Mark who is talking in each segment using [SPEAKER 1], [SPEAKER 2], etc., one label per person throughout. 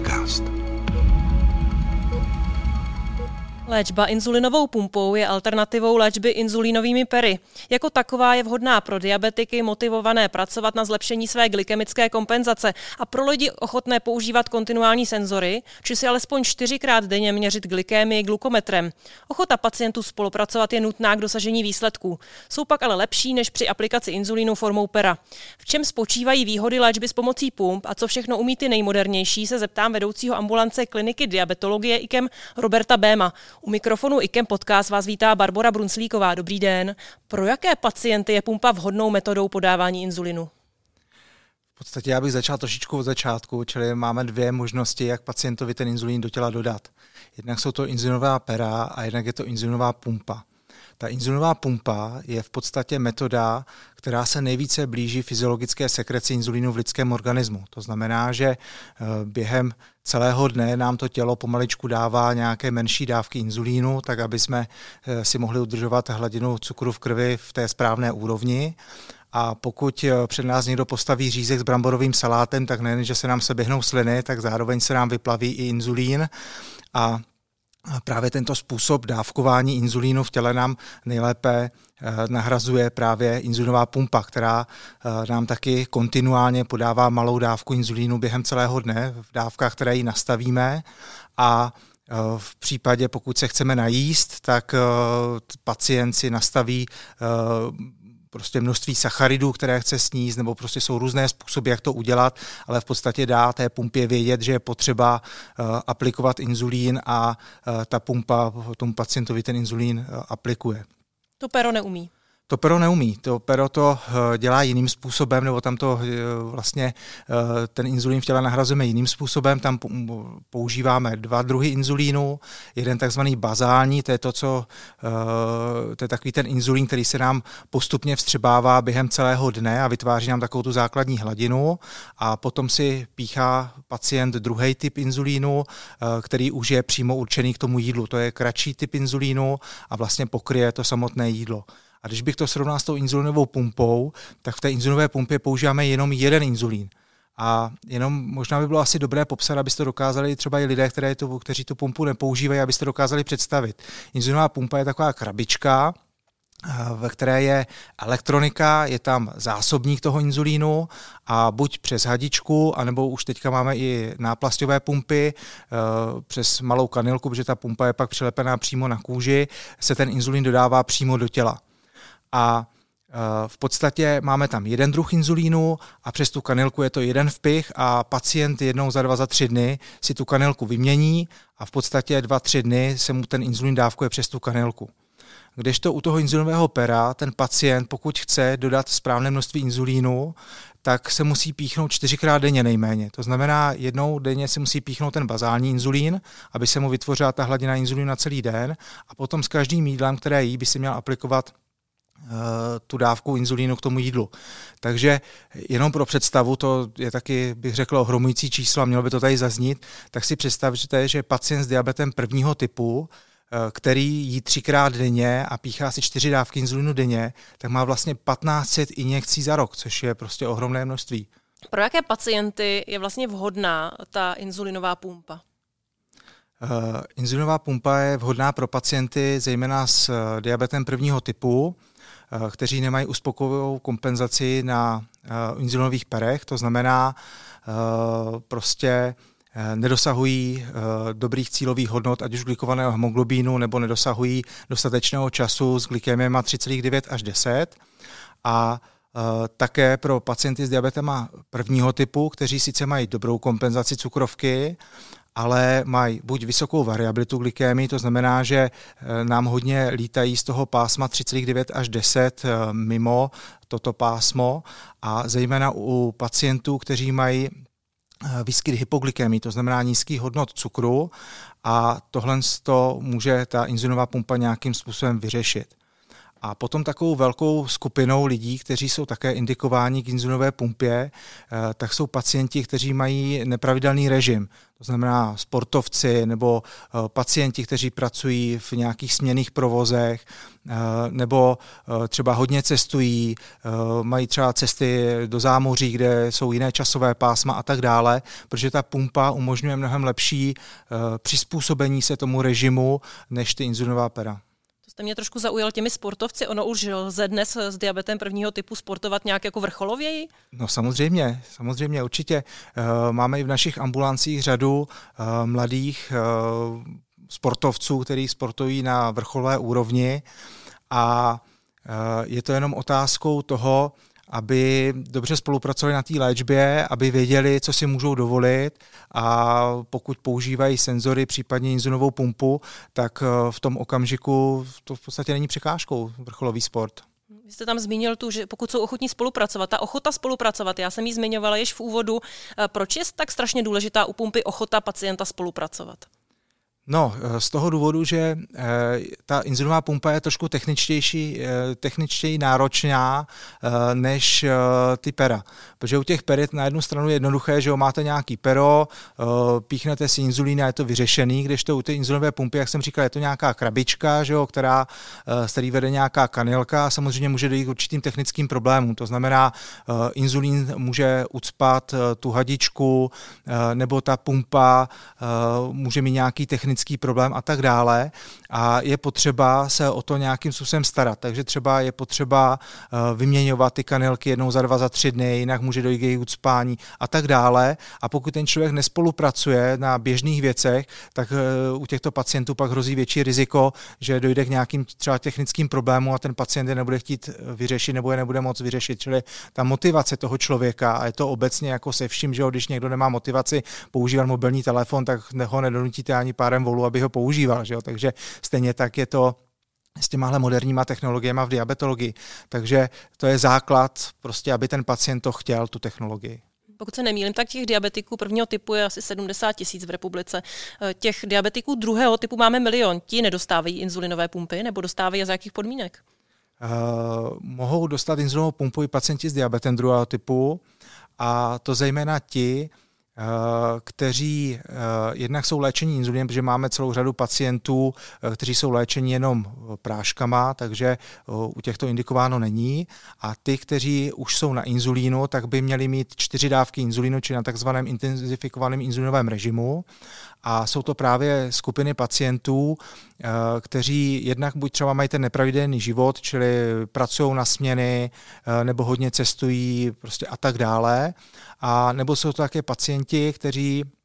[SPEAKER 1] podcast.
[SPEAKER 2] Léčba inzulinovou pumpou je alternativou léčby inzulínovými pery. Jako taková je vhodná pro diabetiky motivované pracovat na zlepšení své glykemické kompenzace a pro lidi ochotné používat kontinuální senzory, či si alespoň čtyřikrát denně měřit glykémii glukometrem. Ochota pacientů spolupracovat je nutná k dosažení výsledků. Jsou pak ale lepší než při aplikaci inzulínu formou pera. V čem spočívají výhody léčby s pomocí pump a co všechno umí ty nejmodernější, se zeptám vedoucího ambulance kliniky diabetologie IKEM Roberta Béma. U mikrofonu IKEM Podcast vás vítá Barbara Brunslíková. Dobrý den. Pro jaké pacienty je pumpa vhodnou metodou podávání inzulinu?
[SPEAKER 3] V podstatě já bych začal trošičku od začátku, čili máme dvě možnosti, jak pacientovi ten inzulín do těla dodat. Jednak jsou to inzulinová pera a jednak je to inzulinová pumpa. Ta inzulinová pumpa je v podstatě metoda, která se nejvíce blíží fyziologické sekreci inzulínu v lidském organismu. To znamená, že eh, během celého dne nám to tělo pomaličku dává nějaké menší dávky inzulínu, tak aby jsme eh, si mohli udržovat hladinu cukru v krvi v té správné úrovni. A pokud eh, před nás někdo postaví řízek s bramborovým salátem, tak nejen, že se nám seběhnou sliny, tak zároveň se nám vyplaví i inzulín. A právě tento způsob dávkování inzulínu v těle nám nejlépe eh, nahrazuje právě inzulinová pumpa, která eh, nám taky kontinuálně podává malou dávku inzulínu během celého dne v dávkách, které ji nastavíme. A eh, v případě, pokud se chceme najíst, tak pacient si nastaví prostě množství sacharidů, které chce sníst, nebo prostě jsou různé způsoby, jak to udělat, ale v podstatě dá té pumpě vědět, že je potřeba uh, aplikovat inzulín a uh, ta pumpa tomu pacientovi ten inzulín uh, aplikuje.
[SPEAKER 2] To pero neumí.
[SPEAKER 3] To pero neumí. To pero to eh, dělá jiným způsobem, nebo tam to eh, vlastně eh, ten inzulín v těle nahrazujeme jiným způsobem. Tam používáme dva druhy inzulínu. Jeden takzvaný bazální, to je to, co to je takový ten inzulín, který se nám postupně vstřebává během celého dne a vytváří nám takovou tu základní hladinu. A potom si píchá pacient druhý typ inzulínu, který už je přímo určený k tomu jídlu. To je kratší typ inzulínu a vlastně pokryje to samotné jídlo. A když bych to srovnal s tou inzulinovou pumpou, tak v té inzulinové pumpě používáme jenom jeden inzulín. A jenom možná by bylo asi dobré popsat, abyste dokázali třeba i lidé, které tu, kteří tu pumpu nepoužívají, abyste dokázali představit. Inzulinová pumpa je taková krabička, eh, ve které je elektronika, je tam zásobník toho inzulínu a buď přes hadičku, anebo už teďka máme i náplastové pumpy eh, přes malou kanilku, protože ta pumpa je pak přilepená přímo na kůži, se ten inzulín dodává přímo do těla a e, v podstatě máme tam jeden druh inzulínu a přes tu kanilku je to jeden vpich a pacient jednou za dva, za tři dny si tu kanilku vymění a v podstatě dva, tři dny se mu ten inzulín dávkuje přes tu kanilku. Kdežto u toho inzulinového pera ten pacient, pokud chce dodat správné množství inzulínu, tak se musí píchnout čtyřikrát denně nejméně. To znamená, jednou denně se musí píchnout ten bazální inzulín, aby se mu vytvořila ta hladina inzulínu na celý den a potom s každým jídlem, které jí, by si měl aplikovat Eh, tu dávku inzulínu k tomu jídlu. Takže jenom pro představu, to je taky, bych řekl, ohromující číslo a mělo by to tady zaznít, tak si představte, že pacient s diabetem prvního typu, eh, který jí třikrát denně a píchá si čtyři dávky inzulínu denně, tak má vlastně 1500 injekcí za rok, což je prostě ohromné množství.
[SPEAKER 2] Pro jaké pacienty je vlastně vhodná ta inzulinová pumpa?
[SPEAKER 3] Uh, inzulinová pumpa je vhodná pro pacienty zejména s diabetem prvního typu, Eh, kteří nemají uspokojivou kompenzaci na eh, inzulinových perech, to znamená eh, prostě nedosahují dobrých cílových hodnot, ať už glikovaného hemoglobínu, nebo nedosahují dostatečného času s glykémiem 3,9 až 10. A také pro pacienty s diabetem prvního typu, kteří sice mají dobrou kompenzaci cukrovky, ale mají buď vysokou variabilitu glykémii, to znamená, že eh, nám hodně lítají z toho pásma 3,9 až 10 eh, mimo toto pásmo a zejména u pacientů, kteří mají eh, výskyt hypoglykemii, to znamená nízký hodnot cukru a tohle to může ta inzulinová pumpa nějakým způsobem vyřešit. A potom takovou velkou skupinou lidí, kteří jsou také indikováni k inzulinové pumpě, tak jsou pacienti, kteří mají nepravidelný režim. To znamená sportovci nebo eh, pacienti, kteří pracují v nějakých směných provozech, eh, nebo třeba hodně cestují, mají třeba cesty do zámoří, kde jsou jiné časové pásma a tak dále, protože ta pumpa umožňuje mnohem lepší přizpůsobení se tomu režimu než ty inzulinová pera
[SPEAKER 2] jste mě trošku zaujal těmi sportovci. Ono už lze dnes s diabetem prvního typu sportovat nějak jako vrcholověji?
[SPEAKER 3] No samozřejmě, samozřejmě určitě. Eh, máme i v našich ambulancích řadu eh, mladých eh, sportovců, kteří sportují na vrcholové úrovni a je to jenom otázkou toho, aby dobře spolupracovali na té léčbě, aby věděli, co si můžou dovolit a pokud používají senzory, případně inzulinovou pumpu, tak eh, v tom okamžiku to v podstatě není překážkou vrcholový sport.
[SPEAKER 2] Vy jste tam zmínil tu, že pokud jsou ochotní spolupracovat, ta ochota spolupracovat, já jsem ji zmiňovala již v úvodu, eh, proč je tak strašně důležitá u pumpy ochota pacienta spolupracovat?
[SPEAKER 3] No, eh, z toho důvodu, že eh, ta inzulinová pumpa je trošku techničtější, eh, techničtěji náročná než ty pera. Protože u těch perit na jednu stranu je jednoduché, že máte nějaký pero, píchnete si inzulín a je to vyřešený, když to u té inzulinové pumpy, jak jsem říkal, je to nějaká krabička, že jo, která, z který vede nějaká kanilka a samozřejmě může dojít k určitým technickým problémům. To znamená, inzulín může ucpat tu hadičku, nebo ta pumpa může mít nějaký technický psychický problém a tak dále a je potřeba se o to nějakým způsobem starat. Takže třeba je potřeba eh, vyměňovat ty kanelky jednou za dva, za tři dny, jinak může dojít k jejich ucpání a tak dále. A pokud ten člověk nespolupracuje na běžných věcech, tak eh, u těchto pacientů pak hrozí větší riziko, že dojde k nějakým třeba technickým problémům a ten pacient je nebude chtít eh, vyřešit nebo je nebude moc vyřešit. Čili ta motivace toho člověka, a je to obecně jako se vším, že když někdo nemá motivaci používat mobilní telefon, tak ho nedonutíte ani párem volu, aby ho používal. Že jo? Takže stejně tak je to s těmahle moderníma technologiemi v diabetologii. Takže to je základ, prostě, aby ten pacient to chtěl, tu technologii.
[SPEAKER 2] Pokud se nemýlím, tak těch diabetiků prvního typu je asi 70 tisíc v republice. Eh, těch diabetiků druhého typu máme milion. Ti nedostávají inzulinové pumpy nebo dostávají za jakých podmínek?
[SPEAKER 3] Uh, mohou dostat inzulinovou pumpu i pacienti s diabetem druhého typu a to zejména ti, kteří eh, jednak jsou léčení inzulinem, protože máme celou řadu pacientů, eh, kteří jsou léčeni jenom práškama, takže u těchto indikováno není. A ty, kteří už jsou na inzulínu, tak by měli mít čtyři dávky inzulínu, či na takzvaném intenzifikovaném inzulinovém režimu. A jsou to právě skupiny pacientů, kteří jednak buď třeba mají ten nepravidelný život, čili pracují na směny, nebo hodně cestují prostě a tak dále a nebo jsou to také pacienti, kteří eh,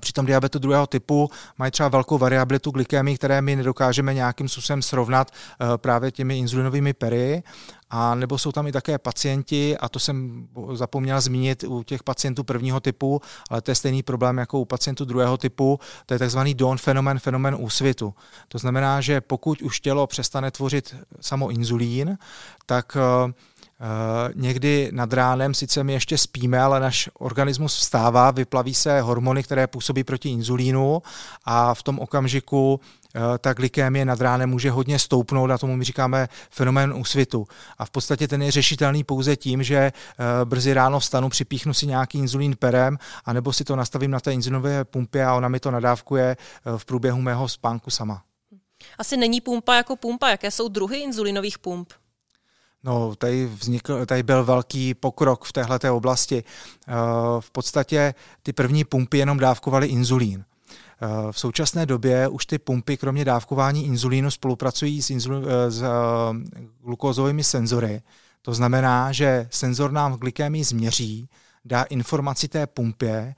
[SPEAKER 3] při tom diabetu druhého typu mají třeba velkou variabilitu glykémii, které my nedokážeme nějakým způsobem srovnat eh, právě těmi inzulinovými pery. A nebo jsou tam i také pacienti, a to jsem zapomněl zmínit u těch pacientů prvního typu, ale to je stejný problém jako u pacientů druhého typu, to je takzvaný DON fenomen, fenomen úsvitu. To znamená, že pokud už tělo přestane tvořit samo inzulín, tak uh, Eh, někdy nad ránem sice my ještě spíme, ale náš organismus vstává, vyplaví se hormony, které působí proti inzulínu a v tom okamžiku eh, ta glykémie nad ránem může hodně stoupnout, a tomu my říkáme fenomén úsvitu. A v podstatě ten je řešitelný pouze tím, že eh, brzy ráno vstanu, připíchnu si nějaký inzulín perem, anebo si to nastavím na té inzulinové pumpě a ona mi to nadávkuje v průběhu mého spánku sama.
[SPEAKER 2] Asi není pumpa jako pumpa. Jaké jsou druhy inzulinových pump?
[SPEAKER 3] No, tady, vznikl, tady byl velký pokrok v této oblasti. Eh, v podstatě ty první pumpy jenom dávkovaly inzulín. Eh, v současné době už ty pumpy, kromě dávkování inzulínu, spolupracují s, inzulín, eh, s glukózovými senzory. To znamená, že senzor nám v glykémii změří, dá informaci té pumpě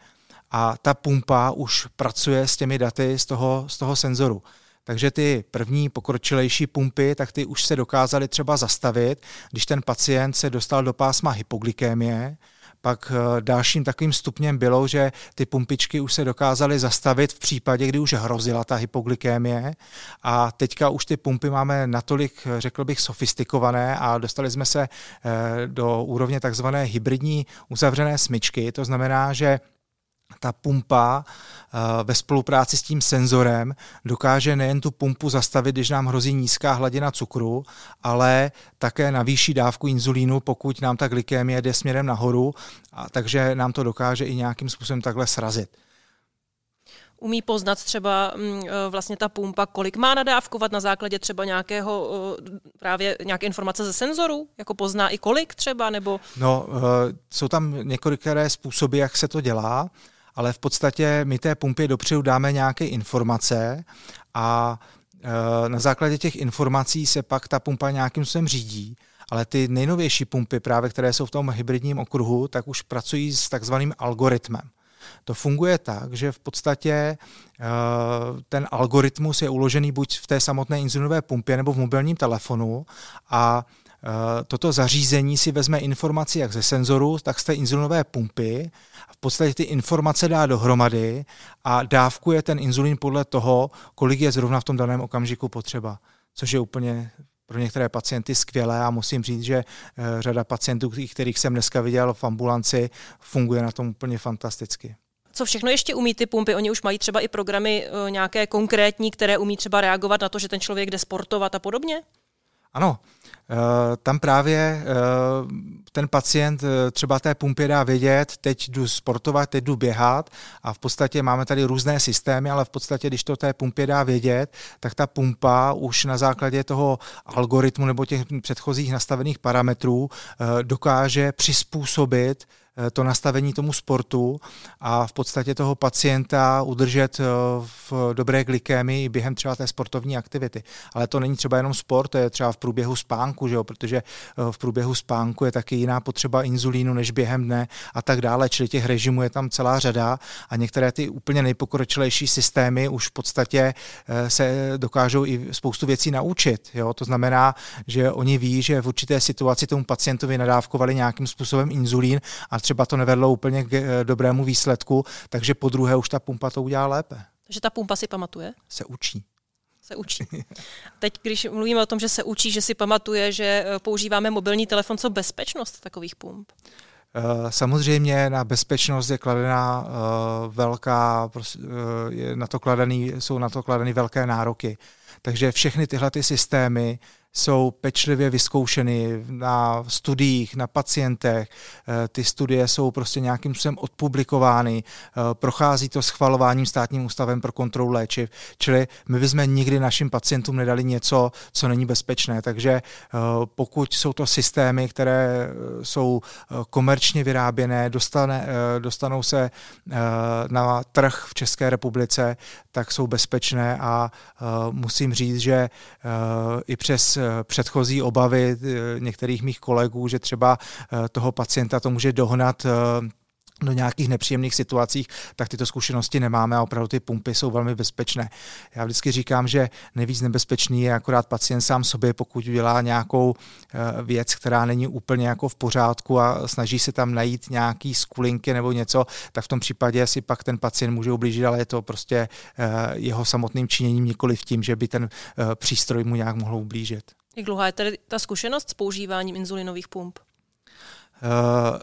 [SPEAKER 3] a ta pumpa už pracuje s těmi daty z toho, z toho senzoru. Takže ty první pokročilejší pumpy, tak ty už se dokázaly třeba zastavit, když ten pacient se dostal do pásma hypoglykémie, pak eh, dalším takovým stupněm bylo, že ty pumpičky už se dokázaly zastavit v případě, kdy už hrozila ta hypoglykémie. A teďka už ty pumpy máme natolik, řekl bych, sofistikované a dostali jsme se eh, do úrovně takzvané hybridní uzavřené smyčky, to znamená, že ta pumpa eh, ve spolupráci s tím senzorem dokáže nejen tu pumpu zastavit, když nám hrozí nízká hladina cukru, ale také navýší dávku inzulínu, pokud nám ta glykémie jde směrem nahoru, a takže nám to dokáže i nějakým způsobem takhle srazit.
[SPEAKER 2] Umí poznat třeba mm, e, vlastně ta pumpa, kolik má nadávkovat na základě třeba nějakého e, právě nějaké informace ze senzoru, jako pozná i kolik třeba, nebo...
[SPEAKER 3] No, jsou tam několikeré způsoby, jak se to dělá, ale v podstatě my té pumpě dopředu dáme nějaké informace a na základě těch informací se pak ta pumpa nějakým způsobem řídí, ale ty nejnovější pumpy, právě které jsou v tom hybridním okruhu, tak už pracují s takzvaným algoritmem. To funguje tak, že v podstatě eh, ten algoritmus je uložený buď v té samotné inzulinové pumpě nebo v mobilním telefonu a toto zařízení si vezme informaci jak ze senzoru, tak z té inzulinové pumpy. V podstatě ty informace dá dohromady a dávkuje ten inzulín podle toho, kolik je zrovna v tom daném okamžiku potřeba. Což je úplně pro některé pacienty skvělé a musím říct, že eh, řada pacientů, kterých jsem dneska viděl v ambulanci, funguje na tom úplně fantasticky.
[SPEAKER 2] Co všechno ještě umí ty pumpy? Oni už mají třeba i programy eh, nějaké konkrétní, které umí třeba reagovat na to, že ten člověk jde sportovat a podobně?
[SPEAKER 3] Ano, eh, tam právě ten pacient třeba té pumpě dá vědět, teď jdu sportovat, teď jdu běhat a v podstatě máme tady různé systémy, ale v podstatě, když to té pumpě dá vědět, tak ta pumpa už na základě toho algoritmu nebo těch předchozích nastavených parametrů dokáže přizpůsobit Eh, to nastavení tomu sportu a v podstatě toho pacienta udržet eh, v dobré glykémii během třeba té sportovní aktivity. Ale to není třeba jenom sport, to je třeba v průběhu spánku, že jo? protože eh, v průběhu spánku je taky jiná potřeba inzulínu než během dne a tak dále, čili těch režimů je tam celá řada a některé ty úplně nejpokročilejší systémy už v podstatě se dokážou i spoustu věcí naučit. Jo? To znamená, že oni ví, že v určité situaci tomu pacientovi nadávkovali nějakým způsobem inzulín a třeba to nevedlo úplně k eh, dobrému výsledku, takže po druhé už ta pumpa to udělá lépe.
[SPEAKER 2] Takže ta pumpa si pamatuje?
[SPEAKER 3] Se učí
[SPEAKER 2] se učí. Teď, když mluvíme o tom, že se učí, že si pamatuje, že eh, používáme mobilní telefon, co bezpečnost takových pump?
[SPEAKER 3] Eh, samozřejmě na bezpečnost je kladená velká, je na to kladený, jsou na to kladeny velké nároky. Takže všechny tyhle ty systémy jsou pečlivě vyzkoušeny na studiích, na pacientech. Eh, ty studie jsou prostě nějakým způsobem odpublikovány, eh, prochází to schvalováním státním ústavem pro kontrolu léčiv, čili my bychom nikdy našim pacientům nedali něco, co není bezpečné. Takže eh, pokud jsou to systémy, které jsou komerčně vyráběné, dostane, dostanou se na trh v České republice, tak jsou bezpečné a musím říct, že i přes předchozí obavy eh, některých mých kolegů, že třeba eh, toho pacienta to může dohnat do nějakých nepříjemných situacích, tak tyto zkušenosti nemáme a opravdu ty pumpy jsou velmi bezpečné. Já vždycky říkám, že nejvíc nebezpečný je akorát pacient sám sobě, pokud udělá nějakou věc, která není úplně jako v pořádku a snaží se tam najít nějaký skulinky nebo něco, tak v tom případě si pak ten pacient může ublížit, ale je to prostě jeho samotným činěním, nikoli v tím, že by ten přístroj mu nějak mohl ublížit.
[SPEAKER 2] Jak dlouhá je tedy ta zkušenost s používáním inzulinových pump?
[SPEAKER 3] Uh,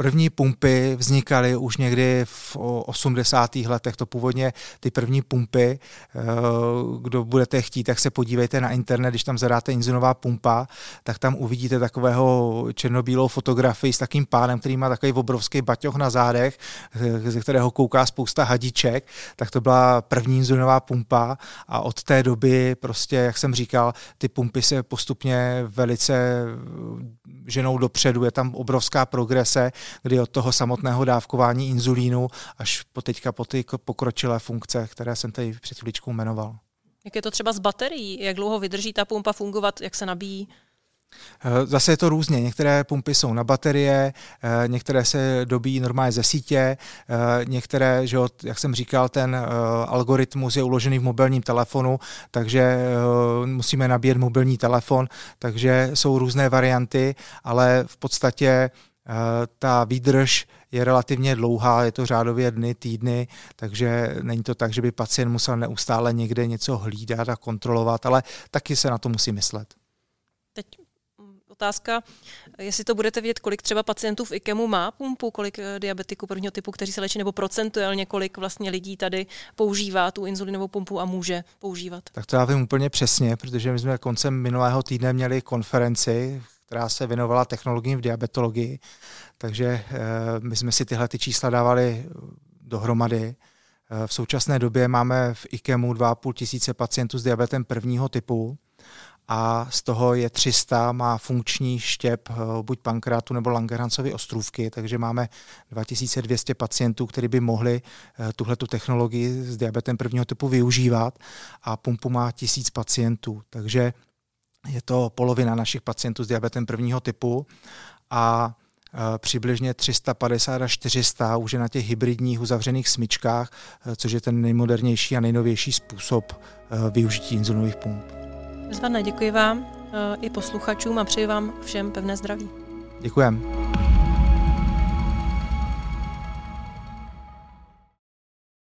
[SPEAKER 3] První pumpy vznikaly už někdy v 80. letech, to původně ty první pumpy, eh, kdo budete chtít, tak se podívejte na internet, když tam zadáte inzulinová pumpa, tak tam uvidíte takového černobílou fotografii s takým pánem, který má takový obrovský baťoch na zádech, ze kterého kouká spousta hadiček, tak to byla první inzulinová pumpa a od té doby prostě, jak jsem říkal, ty pumpy se postupně velice ženou dopředu, je tam obrovská progrese, kdy od toho samotného dávkování inzulínu až po teďka po ty pokročilé funkce, které jsem tady před chvíličkou jmenoval.
[SPEAKER 2] Jak je to třeba s baterií? Jak dlouho vydrží ta pumpa fungovat? Jak se nabíjí?
[SPEAKER 3] Eh, zase je to různě. Některé pumpy jsou na baterie, eh, některé se dobíjí normálně ze sítě, eh, některé, že jak jsem říkal, ten algoritmus je uložený v mobilním telefonu, takže musíme nabíjet mobilní telefon, takže jsou různé varianty, ale v podstatě ta výdrž je relativně dlouhá, je to řádově dny, týdny, takže není to tak, že by pacient musel neustále někde něco hlídat a kontrolovat, ale taky se na to musí myslet.
[SPEAKER 2] Teď Otázka, jestli to budete vědět, kolik třeba pacientů v IKEMu má pumpu, kolik eh, diabetiků prvního typu, kteří se léčí, nebo procentuálně kolik vlastně lidí tady používá tu inzulinovou pumpu a může používat.
[SPEAKER 3] Tak to já vím úplně přesně, protože my jsme koncem minulého týdne měli konferenci, která se věnovala technologiím v diabetologii, takže eh, my jsme si tyhle ty čísla dávali dohromady. Eh, v současné době máme v IKEMu 2,5 tisíce pacientů s diabetem prvního typu a z toho je 300 má funkční štěp eh, buď pankreatu nebo Langerhansovy ostrůvky, takže máme 2200 pacientů, kteří by mohli tuhletu technologii s diabetem prvního typu využívat a pumpu má 1000 pacientů, takže je to polovina našich pacientů s diabetem prvního typu a eh, přibližně 350 až 400 už je na těch hybridních uzavřených smyčkách, což je ten nejmodernější a nejnovější způsob využití inzulinových pump.
[SPEAKER 2] Bezvadné, děkuji vám i posluchačům a přeji vám všem pevné zdraví.
[SPEAKER 3] Děkujeme.